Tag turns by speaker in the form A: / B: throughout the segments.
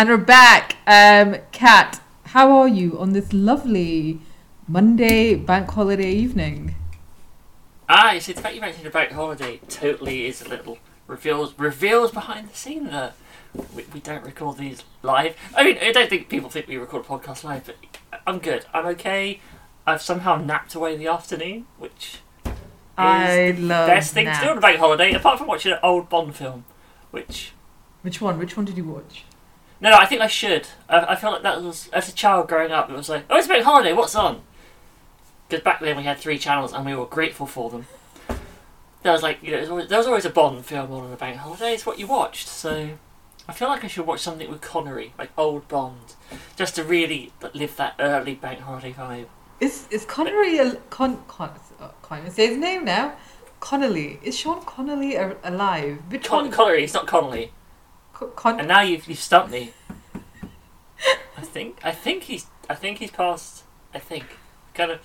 A: And we're back. Um, Kat, how are you on this lovely Monday bank holiday evening?
B: Ah, you see, the fact you mentioned about holiday totally is a little reveals reveals behind the scene there. We, we don't record these live. I mean, I don't think people think we record a podcast live, but I'm good. I'm okay. I've somehow napped away the afternoon, which is
A: I
B: the
A: love
B: best thing to do on a bank holiday, apart from watching an old Bond film, which
A: Which one? Which one did you watch?
B: No, no, I think I should. I, I feel like that was as a child growing up. It was like, oh, it's a big holiday. What's on? Because back then we had three channels and we were grateful for them. There was like, you know, there was always, there was always a Bond film on a bank holiday. It's what you watched. So I feel like I should watch something with Connery, like old Bond, just to really live that early bank holiday vibe.
A: Is is Connery a, Con, Con uh, can't even say his name now? Connolly. Is Sean Connolly a, alive? Which
B: Con-
A: one?
B: Connery, it's not Connolly.
A: Co- Con-
B: And now you've, you've stumped me. I think I think he's I think he's passed. I think kind of.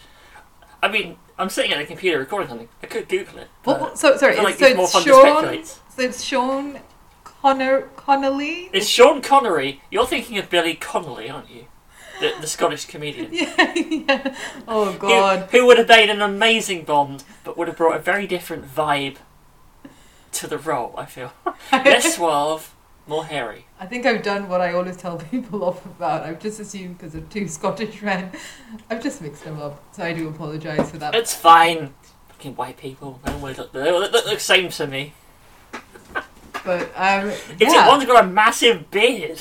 B: I mean, I'm sitting at a computer recording something. I could Google it.
A: what, what- so sorry.
B: Like
A: so
B: it's more
A: it's
B: fun
A: Sean. So it's Sean Connor Connolly.
B: It's Sean Connery. You're thinking of Billy Connolly, aren't you? The, the Scottish comedian.
A: yeah, yeah. Oh
B: Who,
A: God.
B: who would have made an amazing Bond, but would have brought a very different vibe to the role, I feel. Less suave, more hairy.
A: I think I've done what I always tell people off about. I've just assumed because of two Scottish men, I've just mixed them up. So I do apologise for that.
B: It's fine. Fucking white people. They always look, they look, look the same to me.
A: But um, yeah.
B: It's one's got a massive beard.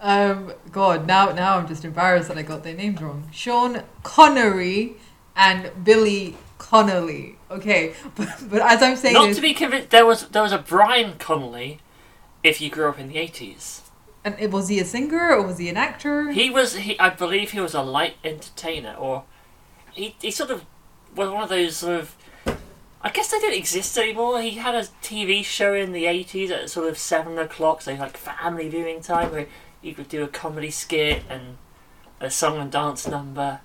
A: Um, God, now now I'm just embarrassed that I got their names wrong. Sean Connery and Billy Connolly. Okay, but, but as I'm saying
B: Not
A: this,
B: to be convinced, there was there was a Brian Connolly. If you grew up in the eighties,
A: and it, was he a singer or was he an actor?
B: he was. He, I believe he was a light entertainer, or he he sort of was one of those sort of. I guess they don't exist anymore. He had a TV show in the eighties at sort of seven o'clock, so like family viewing time, where you could do a comedy skit and a song and dance number.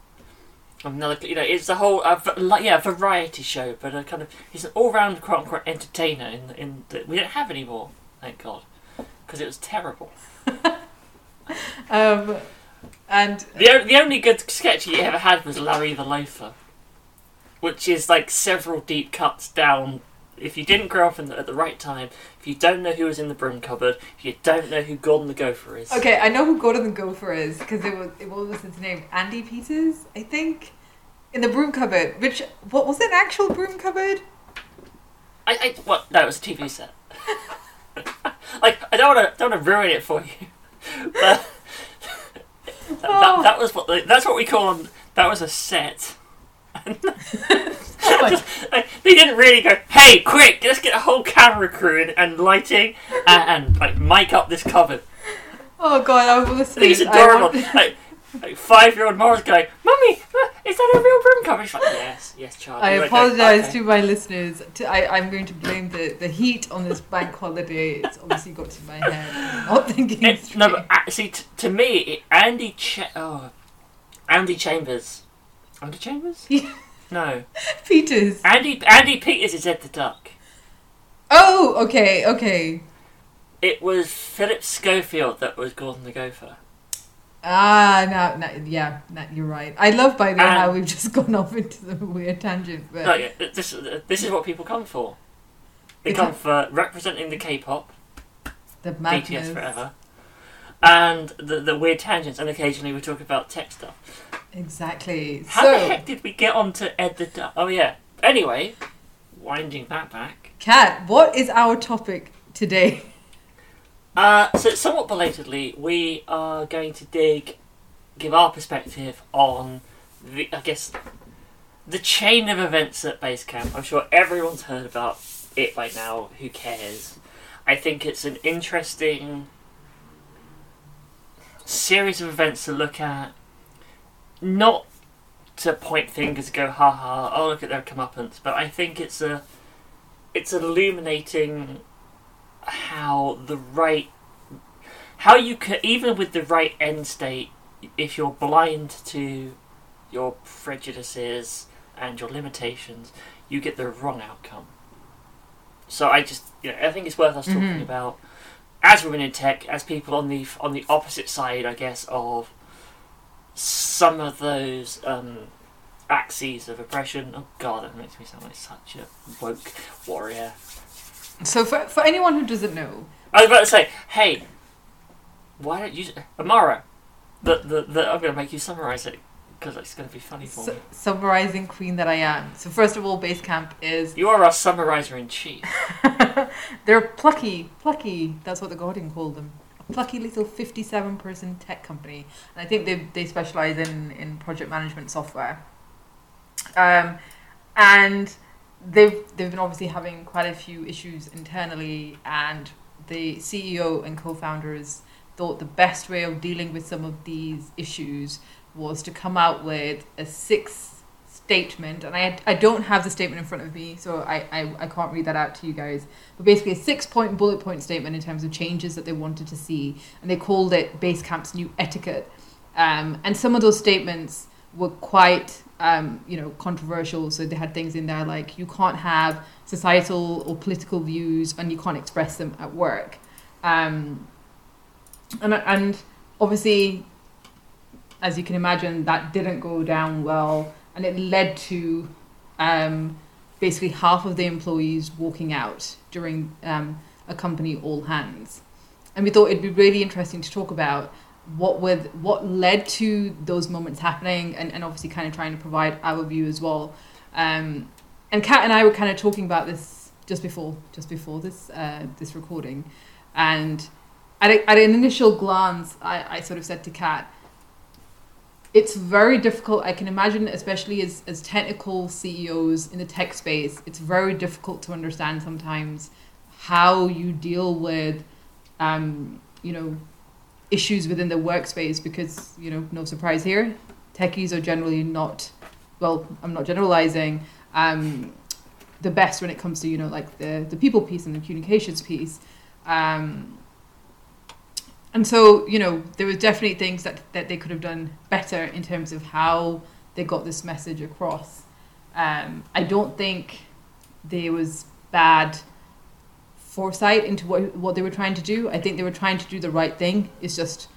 B: Another, you know, it's a whole, uh, v- like, yeah, variety show, but a kind of, he's an all-round quote unquote entertainer in in that we don't have anymore, thank God, because it was terrible.
A: Um, and
B: The o- the only good sketch he ever had was Larry the Loafer, which is like several deep cuts down. If you didn't grow up in the, at the right time, if you don't know who was in the broom cupboard, if you don't know who Gordon the Gopher is,
A: okay, I know who Gordon the Gopher is because it was it was his name? Andy Peters, I think. In the broom cupboard, which what was? An actual broom cupboard?
B: I, I what? No, it was a TV set. like I don't want to don't want to ruin it for you, but that, that, that was what that's what we call. That was a set. Like, they didn't really go, hey, quick, let's get a whole camera crew in and lighting and, and like mic up this cupboard.
A: oh God, I was listening.
B: He's adorable.
A: want-
B: like, like five year old Morris going, Mummy, uh, is that a real broom cover?" She's like, yes, yes, child.
A: I apologize
B: okay.
A: to my listeners. To, I, I'm going to blame the, the heat on this bank holiday. It's obviously got to my head. I'm not thinking
B: It, no, but uh, see, t- to me, it, Andy Ch- oh, Andy Chambers. Andy Chambers?
A: Yeah.
B: No.
A: Peters.
B: Andy Andy Peters is Ed the Duck.
A: Oh, okay, okay.
B: It was Philip Schofield that was Gordon the Gopher.
A: Ah, no, no yeah, now, you're right. I love, by the way, how we've just gone off into the weird tangent. But
B: No, this, this is what people come for. They come for representing the K-pop,
A: the
B: BTS forever, and the, the weird tangents, and occasionally we talk about tech stuff.
A: Exactly.
B: How
A: so,
B: the heck did we get on to Ed the Duck? Oh yeah. Anyway, winding that back.
A: Kat, what is our topic today?
B: Uh, so somewhat belatedly, we are going to dig, give our perspective on the, I guess, the chain of events at Basecamp. I'm sure everyone's heard about it by now. Who cares? I think it's an interesting series of events to look at. Not to point fingers, and go ha ha, oh look at their comeuppance, but I think it's a, it's illuminating how the right how you can even with the right end state if you're blind to your prejudices and your limitations you get the wrong outcome so i just you know i think it's worth us talking
A: Mhm.
B: about as women in tech, as people on the on the opposite side, I guess, of some of those um, axes of oppression. Oh God, that makes me sound like such a woke warrior.
A: So for for anyone who doesn't know,
B: I was about to say, hey, why don't you, Amara? The the, the I'm going to make you summarize it because it's going to be funny for
A: su-
B: me.
A: summarizing queen that I am. So first of all, Basecamp is
B: You are our summarizer in chief.
A: they're plucky, plucky. That's what the Guardian called them. Plucky little fifty-seven person tech company, and I think they they specialize in in project management software. Um, and they've they've been obviously having quite a few issues internally, and the CEO and co-founders thought the best way of dealing with some of these issues was to come out with a six statement and I, I don't have the statement in front of me so I, I, I can't read that out to you guys. But basically a six point bullet point statement in terms of changes that they wanted to see and they called it Basecamp's new etiquette. Um, and some of those statements were quite um, you know controversial so they had things in there like you can't have societal or political views and you can't express them at work. Um, and, and obviously as you can imagine that didn't go down well and it led to um, basically half of the employees walking out during um, a company all hands. And we thought it'd be really interesting to talk about what with what led to those moments happening and, and obviously kind of trying to provide our view as well. Um, and Kat and I were kind of talking about this just before just before this uh, this recording. And at, a, at an initial glance I, I sort of said to Kat it's very difficult i can imagine especially as, as technical ceos in the tech space it's very difficult to understand sometimes how you deal with um, you know issues within the workspace because you know no surprise here techies are generally not well i'm not generalizing um, the best when it comes to you know like the the people piece and the communications piece. Um, and so you know there were definitely things that, that they could have done better in terms of how they got this message across. Um, i don't think there was bad foresight into what, what they were trying to do. I think they were trying to do the right thing. It's just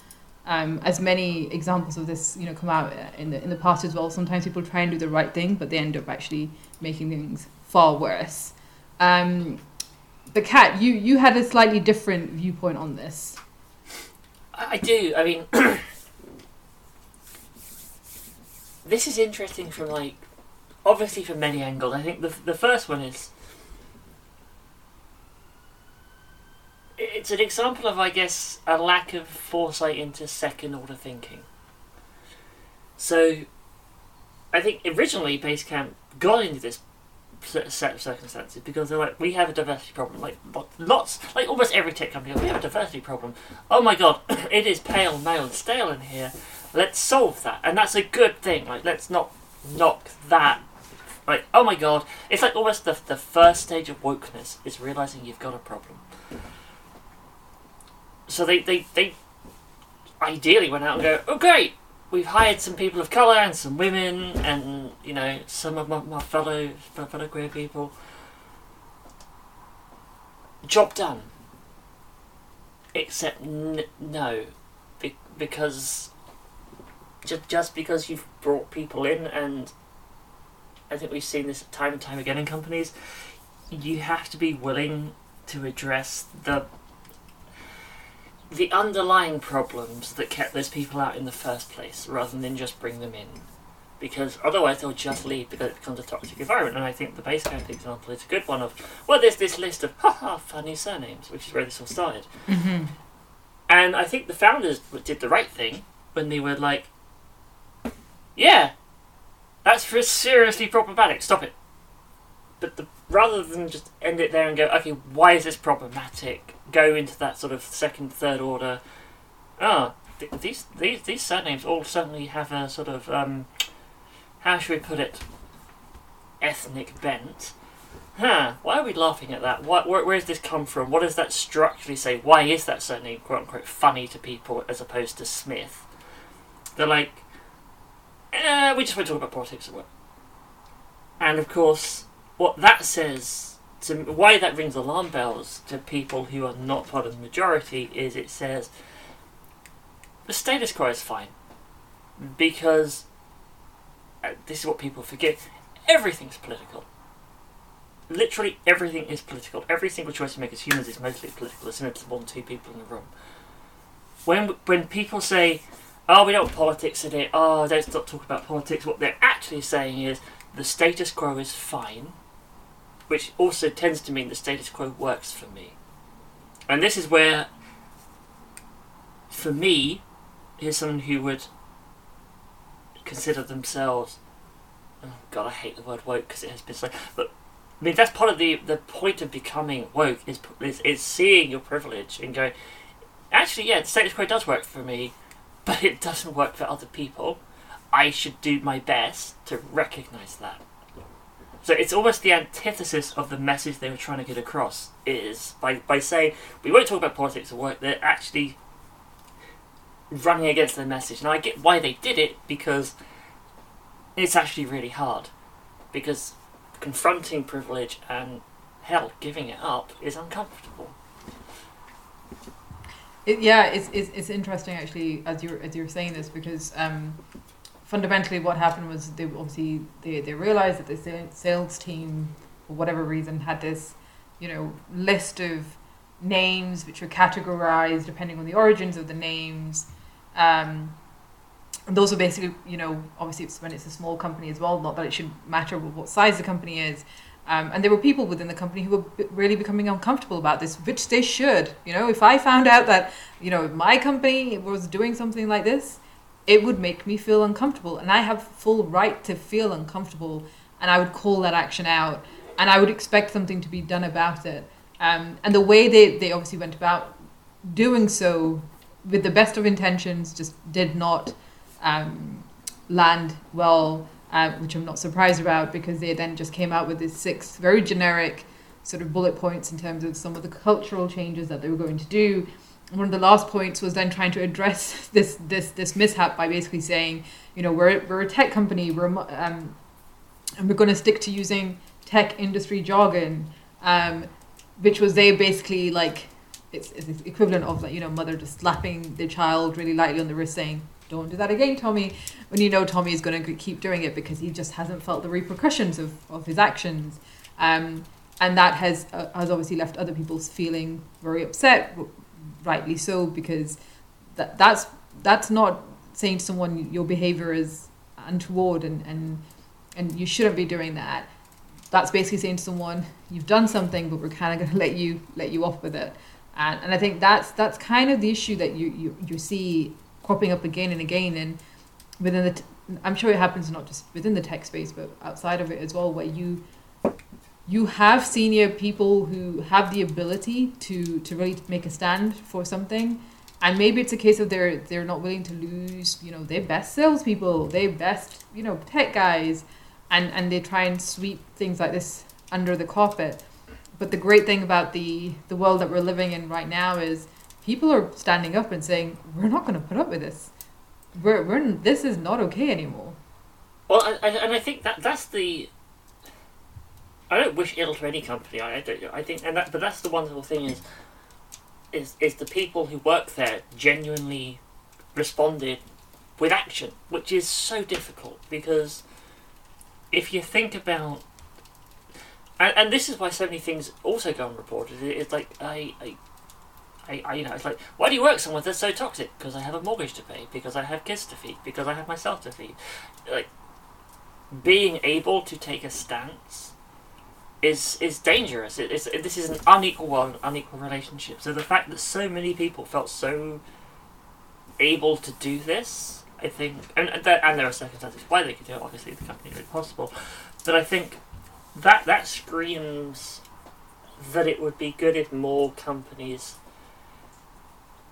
A: um, as many examples of this you know come out in the in the past as well sometimes people try and do the right thing but they end up actually making things far worse. Um, but kat you you had a slightly different viewpoint on this
B: I do. I mean, this is interesting from like, obviously from many angles. I think the the first one is it's an example of, I guess, a lack of foresight into second order thinking. So, I think originally Basecamp got into this set of circumstances because they're like, we have a diversity problem. Like lo- lots, like almost every tech company, we have a diversity problem. Oh my god, it is pale, male, and stale in here. Let's solve that, and that's a good thing. Like, let's not knock that. Like, oh my god, it's like almost the the first stage of wokeness is realizing you've got a problem. So they they they ideally went out and go, oh great, we've hired some people of colour and some women and you know some of my, my fellow fellow queer people. Job done. Except n- no, be- because just just because you've brought people in and I think we've seen this time and time again in companies, you have to be willing to address the the underlying problems that kept those people out in the first place, rather than just bring them in. Because otherwise they'll just leave because it becomes a toxic environment. And I think the Basecamp example is a good one of, well, there's this list of, haha, funny surnames, which is where this all started.
A: mm-hmm.
B: And I think the founders did the right thing when they were like, yeah, that's for seriously problematic, stop it. But the, rather than just end it there and go, okay, why is this problematic? Go into that sort of second, third order. Ah, th- these these these surnames all suddenly have a sort of um, how should we put it? Ethnic bent. Huh? Why are we laughing at that? What, where, where does this come from? What does that structurally say? Why is that surname quote unquote funny to people as opposed to Smith? They're like, eh, we just want to talk about politics at work. And of course, what that says to why that rings alarm bells to people who are not part of the majority is it says the status quo is fine because uh, this is what people forget everything's political. Literally everything is political. Every single choice we make as humans is mostly political. It's not more than two people in the room. When when people say oh we don't want politics it oh don't stop talking about politics what they're actually saying is the status quo is fine which also tends to mean the status quo works for me. And this is where, for me, here's someone who would consider themselves. Oh God, I hate the word woke because it has been so. But I mean, that's part of the the point of becoming woke is is, is seeing your privilege and going. Actually, yeah, the status quo does work for me, but it doesn't work for other people. I should do my best to recognize that. So it's almost the antithesis of the message they were trying to get across. Is by by saying we won't talk about politics or work, they're actually running against their message. Now I get why they did it because it's actually really hard because confronting privilege and hell giving it up is uncomfortable.
A: It, yeah, it's, it's it's interesting actually as you're as you're saying this because um, fundamentally what happened was they obviously they, they realized that the sales team for whatever reason had this you know list of names which were categorized depending on the origins of the names um, and those are basically you know obviously it's when it's a small company as well not that it should matter what size the company is um, and there were people within the company who were really becoming uncomfortable about this, which they should. You know, if I found out that, you know, my company was doing something like this, it would make me feel uncomfortable and i have full right to feel uncomfortable and i would call that action out and i would expect something to be done about it. Um, and the way they, they obviously went about doing so with the best of intentions just did not um, land well uh, which i'm not surprised about because they then just came out with these six very generic sort of bullet points in terms of some of the cultural changes that they were going to do one of the last points was then trying to address this this this mishap by basically saying, you know, we're we're a tech company, we're um, and we're going to stick to using tech industry jargon, um, which was they basically like it's, it's equivalent of like you know mother just slapping the child really lightly on the wrist saying don't do that again tommy when you know tommy is going to keep doing it because he just hasn't felt the repercussions of, of his actions. Um, and that has uh, has obviously left other people feeling very upset rightly so because that that's that's not saying to someone your behavior is untoward and and and you shouldn't be doing that. That's basically saying to someone you've done something but we're kind of going to let you let you off with it. And and i think that's that's kind of the issue that you you, you see cropping up again and again and within the t- i'm sure it happens not just within the tech space but outside of it as well where you you have senior people who have the ability to to really make a stand for something. And maybe it's a case of they're they're not willing to lose you know their best salespeople their best you know tech guys and and they try and sweep things like this under the carpet. But the great thing about the the world that we're living in right now is people are standing up and saying we're not going to put up with this. We're, we're this is not okay anymore.
B: Well and i think that that's the I don't wish ill to any company. I, I, I think, and that, but that's the wonderful thing is, is is the people who work there genuinely responded with action, which is so difficult because if you think about, and, and this is why so many things also go unreported. It's like I, I I, I, you know, it's like, why do you work somewhere that's so toxic? Because I have a mortgage to pay, because I have kids to feed, because I have myself to feed. Like, being able to take a stance is is dangerous. It, it's, this is an unequal world, unequal relationship. So the fact that so many people felt so able to do this, I think, and and there, and there are circumstances why they could do it. Obviously, the company made it possible, but I think that that screams that it would be good if more companies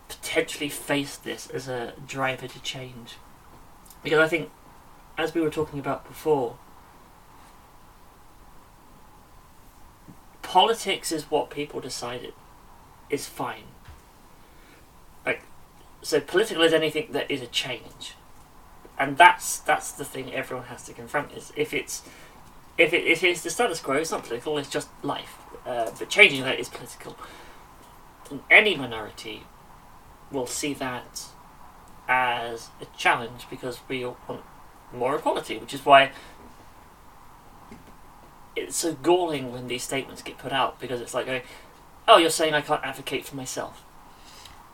B: potentially face this as a driver to change, because I think, as we were talking about before politics is what people decided is fine. Like, so political is anything that is a change, and that's that's the thing everyone has to confront. Is if it's if it if it's the status quo, it's not political. It's just life. uh, but changing that is political. And any minority will see that as a challenge because we all want more equality, which is why it's so galling when these statements get put out because it's like going, "Oh, you're saying I can't advocate for myself."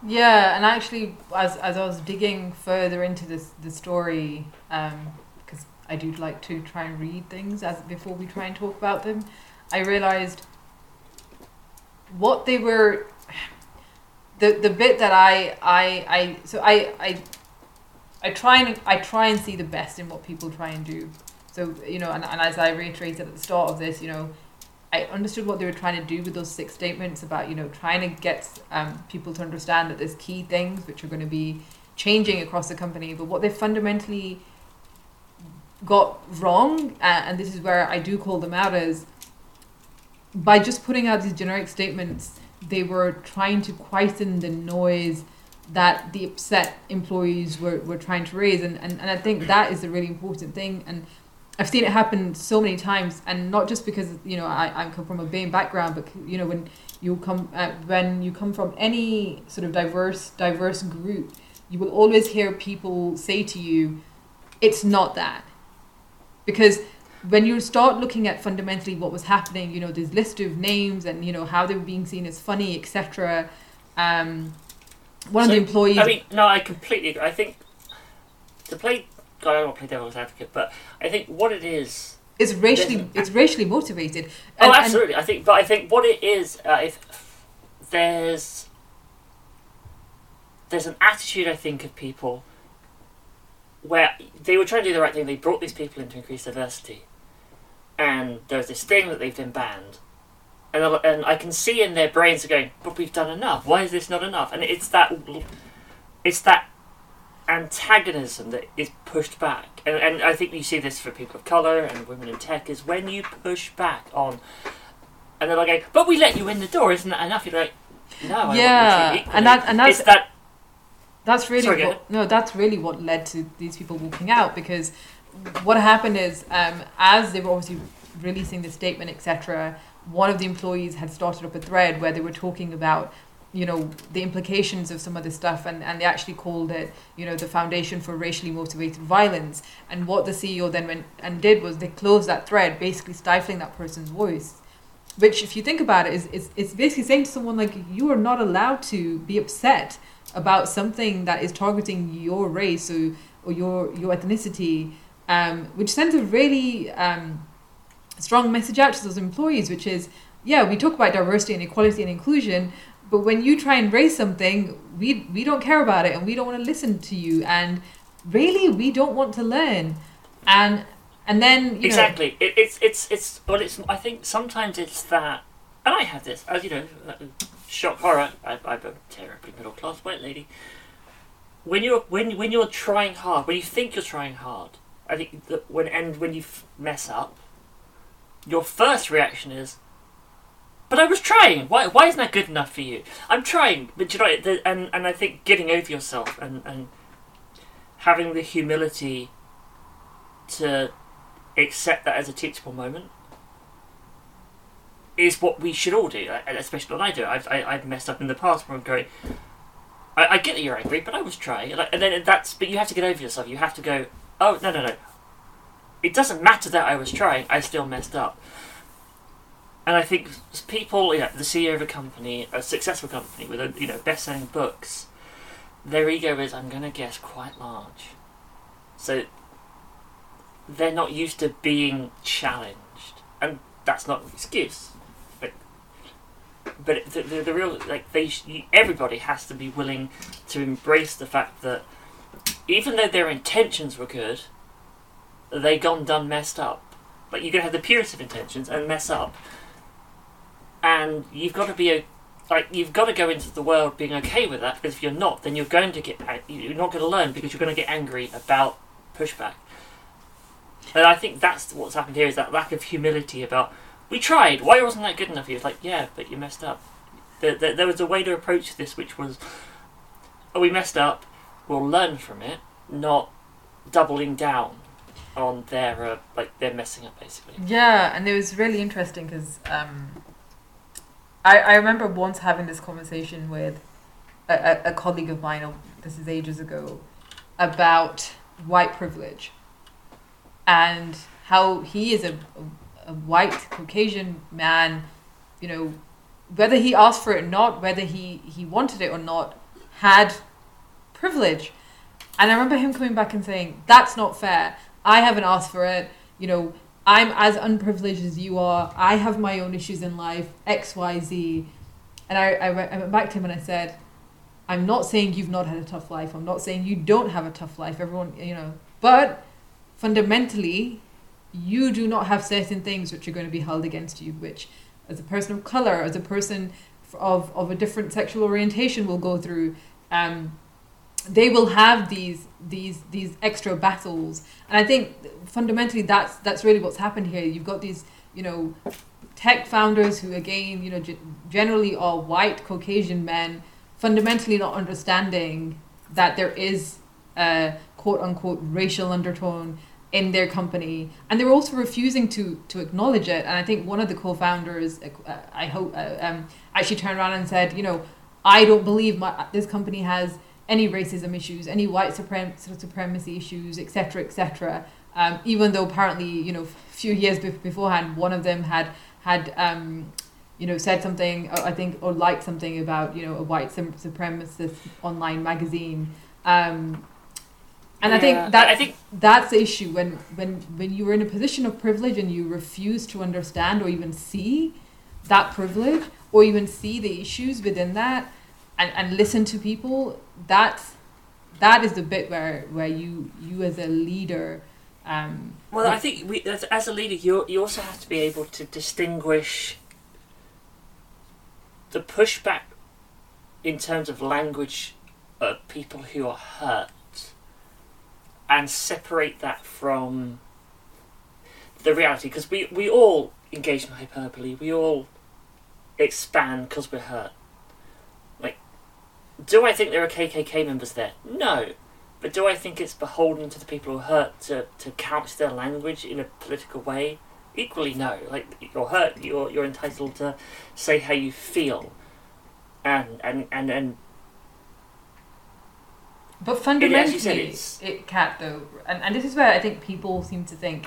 A: Yeah, and actually, as as I was digging further into this the story, um, because I do like to try and read things as before we try and talk about them, I realized what they were. The the bit that I I I so I I. I try and I try and see the best in what people try and do. So you know, and, and as I reiterated at the start of this, you know, I understood what they were trying to do with those six statements about you know trying to get um, people to understand that there's key things which are going to be changing across the company. But what they fundamentally got wrong, uh, and this is where I do call them out, is by just putting out these generic statements, they were trying to quieten the noise that the upset employees were, were trying to raise. And, and, and I think that is a really important thing. And I've seen it happen so many times, and not just because you know I, I come from a BAME background, but you know when you come uh, when you come from any sort of diverse diverse group, you will always hear people say to you, "It's not that," because when you start looking at fundamentally what was happening, you know, this list of names and you know how they were being seen as funny, etc. Um, one
B: So,
A: of the employees.
B: I mean, no, I completely agree. I think to play. God, I don't want to play devil's advocate, but I think what it is
A: it's racially it's racially motivated.
B: Oh,
A: And- and-
B: absolutely. I think, but I think what it is, uh, if there's there's an attitude, I think, of people where they were trying to do the right thing. They brought these people in to increase diversity, and there's this thing that they've been banned, and and I can see in their brains are going, "But we've done enough. Why is this not enough?" And it's that it's that antagonism that is pushed back, and, and I think you see this for people of color and women in tech is when you push back on, and they're like, "But we let you in the door, isn't that enough?" You're like, "No, I want to
A: Yeah, and that- and that's-
B: it's that
A: That's really
B: Sorry,
A: what, no. That's really what led to these people walking out because what happened is um, as they were obviously releasing the statement, etc. One of the employees had started up a thread where they were talking about you know the implications of some of this stuff and, and they actually called it you know the foundation for racially motivated violence. And what the ceo then went and did was they closed that thread basically stifling that person's voice. Which if you think about it is, is it's basically saying to someone like you are not allowed to be upset about something that is targeting your race or, or your your ethnicity, um, which sends a really um, strong message out to those employees, which is, yeah, we talk about diversity and equality and inclusion, but when you try and raise something, we we don't care about it and we don't want to listen to you, and really we don't want to learn, and and then
B: exactly. It, it's it's it's well, it's. I think sometimes it's that, and I have this as you know, shock horror. I, I'm a terribly middle class white lady. When you're when when you're trying hard, when you think you're trying hard, I think that when and when you f- mess up, your first reaction is, "But I was trying. Why why isn't that good enough for you? I'm trying." But you know, the, and and I think getting over yourself and and having the humility to accept that as a teachable moment is what we should all do, uh, especially what I do. I've, I, I've messed up in the past where I'm going, I, I get that you're angry, but I was trying. And then that's, but you have to get over yourself. You have to go, oh, no, no, no. It doesn't matter that I was trying, I still messed up. And I think people, the CEO of a company, a successful company with, a, you know, best-selling books, their ego is, I'm going to guess, quite large. So they're not used to being challenged, and that's not an excuse. But, but the, the, the real like they everybody has to be willing to embrace the fact that even though their intentions were good, they gone done messed up. Like you can have the purest of intentions and mess up, and you've got to be a like you've got to go into the world being okay with that because if you're not, then you're going to get you're not going to learn because you're going to get angry about pushback. And I think that's what's happened here is that lack of humility about we tried. Why wasn't that good enough? He was like, yeah, but you messed up. There, there, there was a way to approach this, which was, oh, we messed up. We'll learn from it, not doubling down on their uh, like their messing up basically.
A: Yeah, and it was really interesting because um, I, I remember once having this conversation with a, a, a colleague of mine, oh, this is ages ago, about white privilege and how he is a, a, a white Caucasian man, you know, whether he asked for it or not, whether he, he wanted it or not, had privilege. And I remember him coming back and saying, That's not fair. I haven't asked for it. You know, I'm as unprivileged as you are. I have my own issues in life, X, Y, Z. And I, I, went, I went back to him and I said, I'm not saying you've not had a tough life. I'm not saying you don't have a tough life. Everyone, you know, but fundamentally, you do not have certain things which are going to be held against you, which, as a person of color, as a person of, of a different sexual orientation, will go through. Um, they will have these these these extra battles, and I think fundamentally that's that's really what's happened here. You've got these, you know, tech founders who, again, you know, g- generally are white Caucasian men, fundamentally not understanding that there is a quote unquote racial undertone in their company, and they're also refusing to to acknowledge it. And I think one of the co-founders, uh, I hope, uh, um, actually turned around and said, you know, I don't believe my, this company has any racism issues, any white suprem- supremacy issues, etc., etc. Um, even though apparently, you know, a few years be- beforehand, one of them had had um, you know said something, I think, or liked something about you know a white supremacist online magazine. Um, and I think that
B: I think
A: that's the issue when when when you're in a position of privilege and you refuse to understand or even see that privilege or even see the issues within that and, and listen to people that's that is the bit where where you you as a leader um,
B: well, I think we, as, as a leader, you you also have to be able to distinguish the pushback in terms of language of people who are hurt and separate that from the reality. Because we, we all engage in hyperbole. We all expand because we're hurt do i think there are kkk members there? No. But do i think it's beholden to the people who are hurt to, to couch their language in a political way? Equally no. Like you're hurt you're, you're entitled to say how you feel. And and and, and
A: But fundamentally, it,
B: it's-
A: can't though, and and this is where I think people seem to think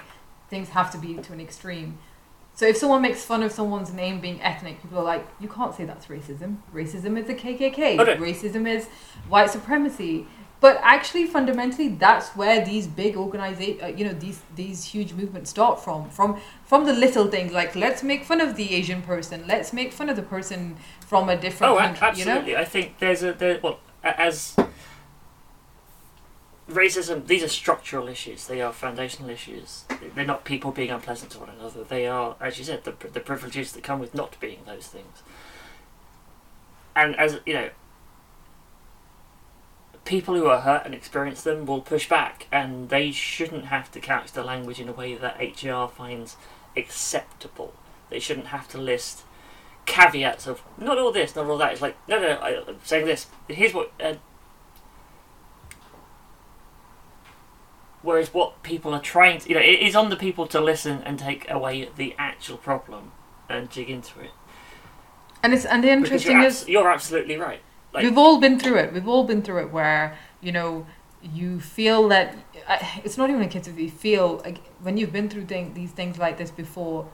A: things have to be to an extreme. So if someone makes fun of someone's name being ethnic, people are like, you can't say that's racism. Racism is the KKK.
B: No.
A: Racism is white supremacy. But actually, fundamentally, that's where these big organizations, uh, you know, these these huge movements start from. From from the little things like let's make fun of the Asian person, let's make fun of the person from a different
B: Oh,
A: country. You know,
B: absolutely. I think there's a there. Well, as racism, these are structural issues. They are foundational issues. They're not people being unpleasant to one another. They are, as you said, the the privileges that come with not being those things. And as you know, people who are hurt and experience them will push back, and they shouldn't have to couch the language in a way that HR finds acceptable. They shouldn't have to list caveats of not all this, not all that. It's like no, no, I, I'm saying this. Here's what. Uh, whereas what people are trying to, you know, it is on the people to listen and take away the actual problem and dig into it.
A: and it's and the interesting
B: you're,
A: is
B: abs- you're absolutely right. Like-
A: we've all been through it. We've all been through it where you know you feel that it's not even a case of you feel like when you've been through thing, these things like this before,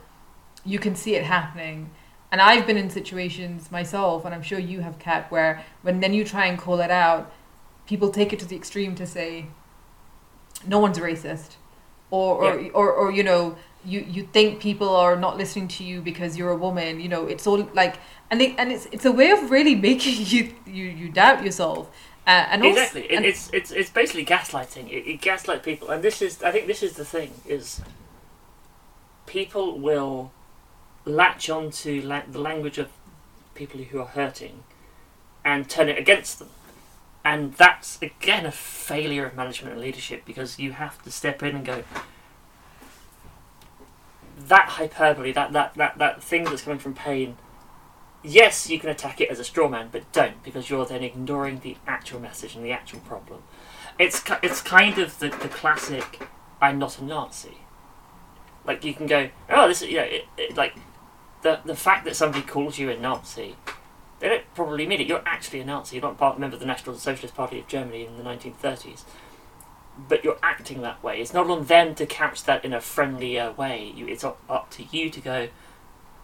A: you can see it happening. And I've been in situations myself, and I'm sure you have, Kat, where when then you try and call it out, people take it to the extreme to say, "No one's racist," or or, or, or you know, you you think people are not listening to you because you're a woman. You know, it's all like, and they, and it's it's a way of really making you you you doubt yourself. Uh, and also,
B: exactly, it,
A: and-
B: it's it's it's basically gaslighting. It, it gaslight people, and this is I think this is the thing is people will latch onto la- the language of people who are hurting and turn it against them. And that's again a failure of management and leadership because you have to step in and go that hyperbole, that that, that, that thing that's coming from pain, yes, you can attack it as a straw man, but don't because you're then ignoring the actual message and the actual problem. It's it's kind of the, the classic "I'm not a Nazi." Like you can go, oh, this is you know, it, it, like the the fact that somebody calls you a Nazi, they don't probably mean it. You're actually a Nazi. You're not part member of the National Socialist Party of Germany in the 1930s, but you're acting that way. It's not on them to couch that in a friendlier way. You, it's up, up to you to go,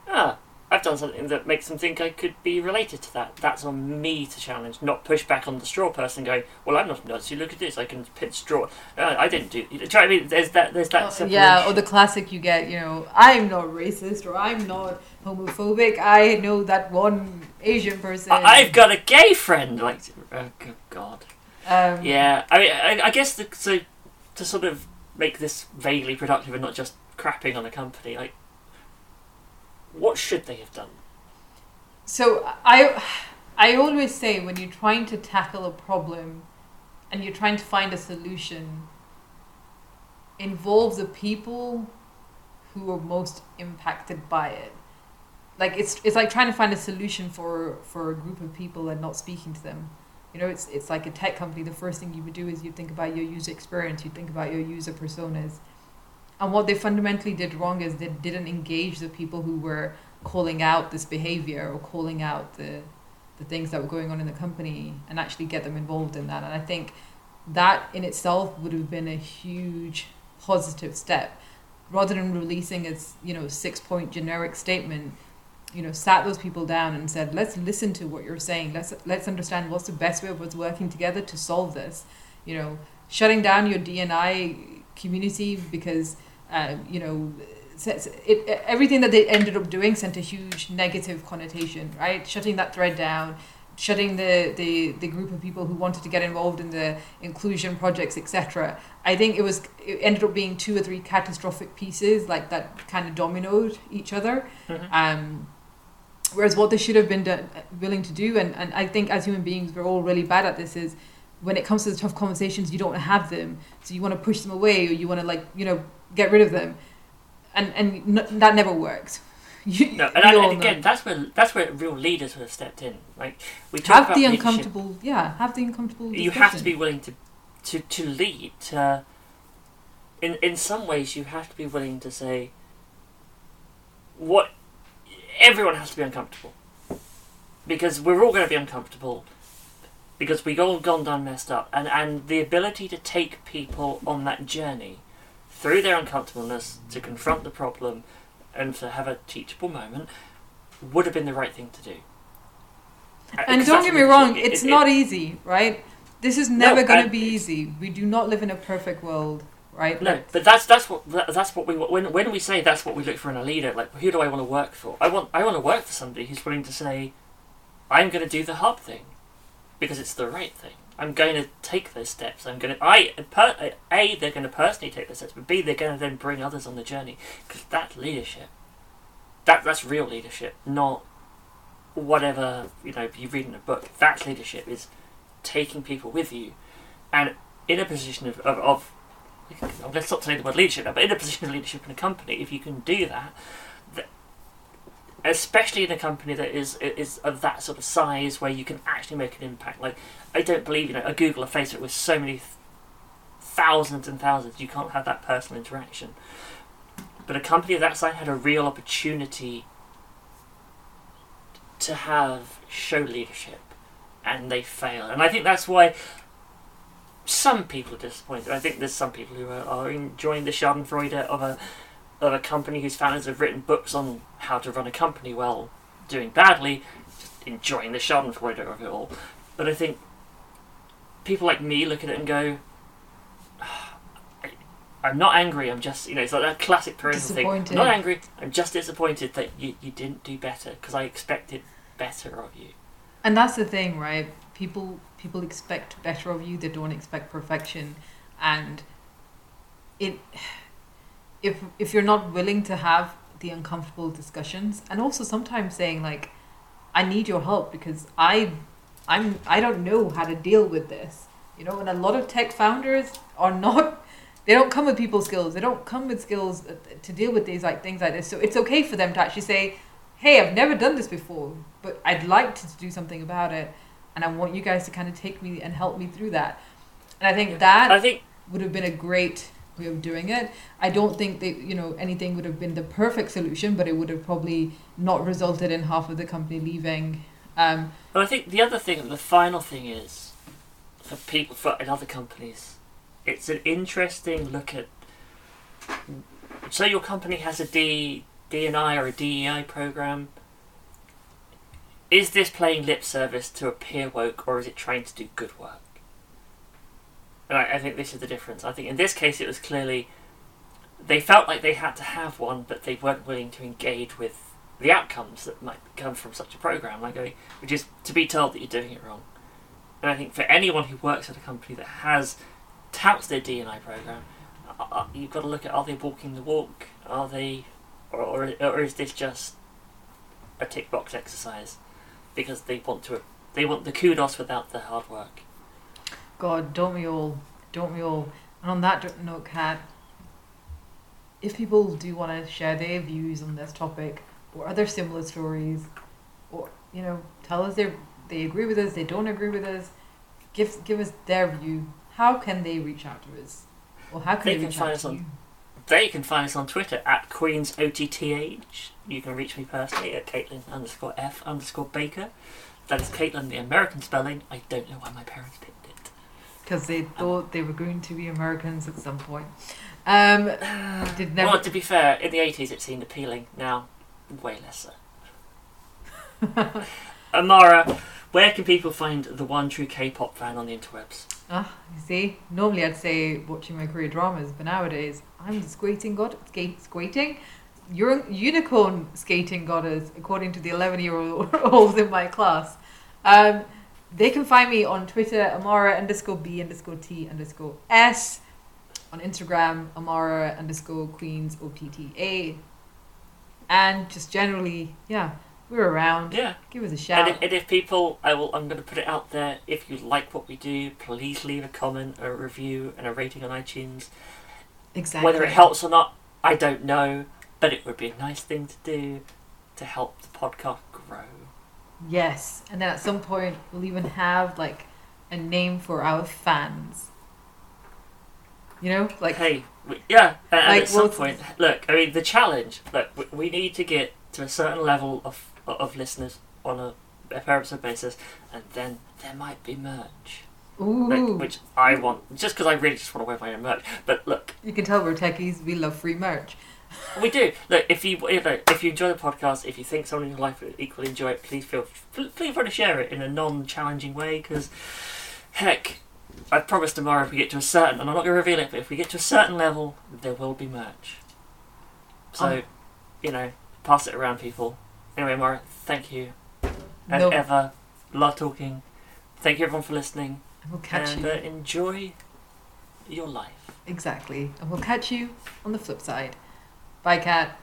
B: ah, I've done something that makes them think I could be related to that. That's on me to challenge, not push back on the straw person going, well, I'm not a Nazi. Look at this. I can pitch straw. Uh, I didn't do. You know, I mean, there's that. There's that.
A: Oh, yeah, or the classic you get, you know, I'm not racist or I'm not homophobic. I know that one Asian person.
B: I- I've got a gay friend. Like, oh good God.
A: um,
B: Yeah, I mean, I, I guess the, so to sort of make this vaguely productive and not just crapping on a company, like, what should they have done?
A: So I, I always say when you're trying to tackle a problem, and you're trying to find a solution, involve the people who are most impacted by it. Like it's it's like trying to find a solution for for a group of people and not speaking to them. You know, it's it's like a tech company. The first thing you would do is you think about your user experience. You think about your user personas. And what they fundamentally did wrong is they didn't engage the people who were calling out this behavior or calling out the the things that were going on in the company and actually get them involved in that. And I think that in itself would have been a huge positive step rather than releasing a you know six point generic statement you know sat those people down and said let's listen to what you're saying. Let's let's understand what's the best way of us working together to solve this. You know shutting down your dni community because uh, you know sets- it, everything that they ended up doing sent a huge negative connotation right? Shutting that thread down shutting the, the, the group of people who wanted to get involved in the inclusion projects etc i think it was it ended up being two or three catastrophic pieces like that kind of dominoed each other.
B: Mhm.
A: um, whereas what they should have been done, willing to do and, and i think as human beings we're all really bad at this is when it comes to the tough conversations you don't have them so you want to push them away or you want to like you know get rid of them and and n- that never works you,
B: No, and,
A: we
B: and, again,
A: know.
B: that's where that's where real leaders would have stepped in. Like we talk
A: have
B: about
A: the
B: leadership.
A: uncomfortable yeah have the uncomfortable
B: You have to be willing to to to lead. In in some ways, you have to be willing to say what everyone has to be uncomfortable. Because we're all going to be uncomfortable. Because we've all gone down messed up. And and the ability to take people on that journey through their uncomfortableness to confront the problem and to have a teachable moment would have been the right thing to do. Uh,
A: and don't get me wrong
B: It-
A: it's
B: it-
A: not easy right? This is never
B: No,
A: going to be easy. We do not live in a perfect world right
B: No, but that's that's what that's what we when when we say that's what we look for in a leader. Like, who do I want to work for? I want I want to work for somebody who's willing to say, I'm going to do the hard thing, because it's the right thing. I'm going to take those steps. I'm going to I per, a they're going to personally take those steps, but b they're going to then bring others on the journey because that's leadership. That that's real leadership, not whatever you know you read in a book. That's leadership is taking people with you, and in a position of, of, of let's not say the word leadership now, but in a position of leadership in a company, if you can do that, th- especially in a company that is is of that sort of size where you can actually make an impact. Like I don't believe you know a Google, a Facebook with so many thousands and thousands, you can't have that personal interaction. But a company of that size had a real opportunity to have show leadership, and they failed. And I think that's why some people are disappointed. I think there's some people who are, are enjoying the Schadenfreude of a of a company whose founders have written books on how to run a company while doing badly, just enjoying the Schadenfreude of it all. But I think people like me look at it and go, ah, I, I'm not angry. I'm just you know it's like that classic parental thing. I'm not angry. I'm just disappointed that you, you didn't do better because I expected better of you.
A: and that's the thing right people people expect better of you they don't expect perfection. And it if if you're not willing to have the uncomfortable discussions and also sometimes saying like i need your help because i i'm i don't know how to deal with this. You know and a lot of tech founders are not they don't come with people skills. They don't come with skills uh, to deal with these like things like this. So it's okay for them to actually say hey i've never done this before but i'd like to do something about it and i want you guys to kind of take me and help me through that and i think that
B: I think
A: would have been a great way of doing it. I don't think that you know anything would have been the perfect solution, but it would have probably not resulted in half of the company leaving. Um,
B: But I think the other thing, the final thing is, for people for in other companies, it's an interesting look at. So your company has a D DNI or a DEI program. Is this playing lip service to appear woke, or is it trying to do good work? And I, I think this is the difference. I think in this case, it was clearly they felt like they had to have one, but they weren't willing to engage with the outcomes that might come from such a program. Like, going, which is to be told that you're doing it wrong. And I think for anyone who works at a company that has touts their D&I program, uh, uh, you've got to look at are they walking the walk? Are they, or, or, or is this just a tick box exercise because they want to they want the kudos without the hard work?
A: God, don't we all? Don't we all? And on that note, Kat, if people do want to share their views on this topic or other similar stories, or you know, tell us they they agree with us, they don't agree with us, give give us their view. How can they reach out to us? Or how can
B: They
A: they,
B: can
A: reach
B: find
A: out
B: us
A: to
B: on-
A: you?
B: They can find us on Twitter at QueensOTTH. You can reach me personally at Caitlin underscore F underscore Baker. That is Caitlin, the American spelling. I don't know why my parents picked it.
A: Because they thought they were going to be Americans at some point. Um, did never.
B: Well, to be fair, in the 80s it seemed appealing. Now, way less so. Amara, where can people find the one true K-pop fan on the interwebs?
A: Ah, you see, normally I'd say watching my Korean dramas, but nowadays I'm the skating god, skate, skating, unicorn skating goddess, according to the 11 year olds in my class. Um, they can find me on Twitter, Amara underscore B underscore T underscore S. On Instagram, Amara underscore Queens OTTA. And just generally, yeah, we're around.
B: Yeah.
A: Give us a
B: And
A: shout.
B: if, and if people, I will. I'm going to put it out there. If you like what we do, please leave a comment, a review, and a rating on iTunes.
A: exactly.
B: Whether it helps or not, I don't know, but it would be a nice thing to do to help the podcast grow.
A: Yes, and then at some point we'll even have like a name for our fans. You know, like
B: hey, we, yeah, and, and
A: Like,
B: at some point, look, I mean, the challenge. Look, we, we need to get to a certain level of of listeners on a, a per episode basis, and then there might be merch,
A: ooh,
B: like, which I want, just because I really just want to wear my own merch. But look.
A: you can tell we're techies. We love free merch.
B: We do. Look, if you if, look, if you enjoy the podcast, if you think someone in your life would equally enjoy it, please feel feel free to share it in a non-challenging way. Because, heck, I promise tomorrow if we get to a certain, and I'm not going to reveal it, but if we get to a certain level, there will be merch. So,
A: Oh.
B: you know, pass it around, people. Anyway, Mara, thank you as
A: No,
B: ever. Love talking. Thank you everyone for listening,
A: and we'll catch
B: and
A: you
B: uh, enjoy your life.
A: exactly, and we'll catch you on the flip side. Bye, Kat.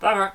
B: Bye, Mara.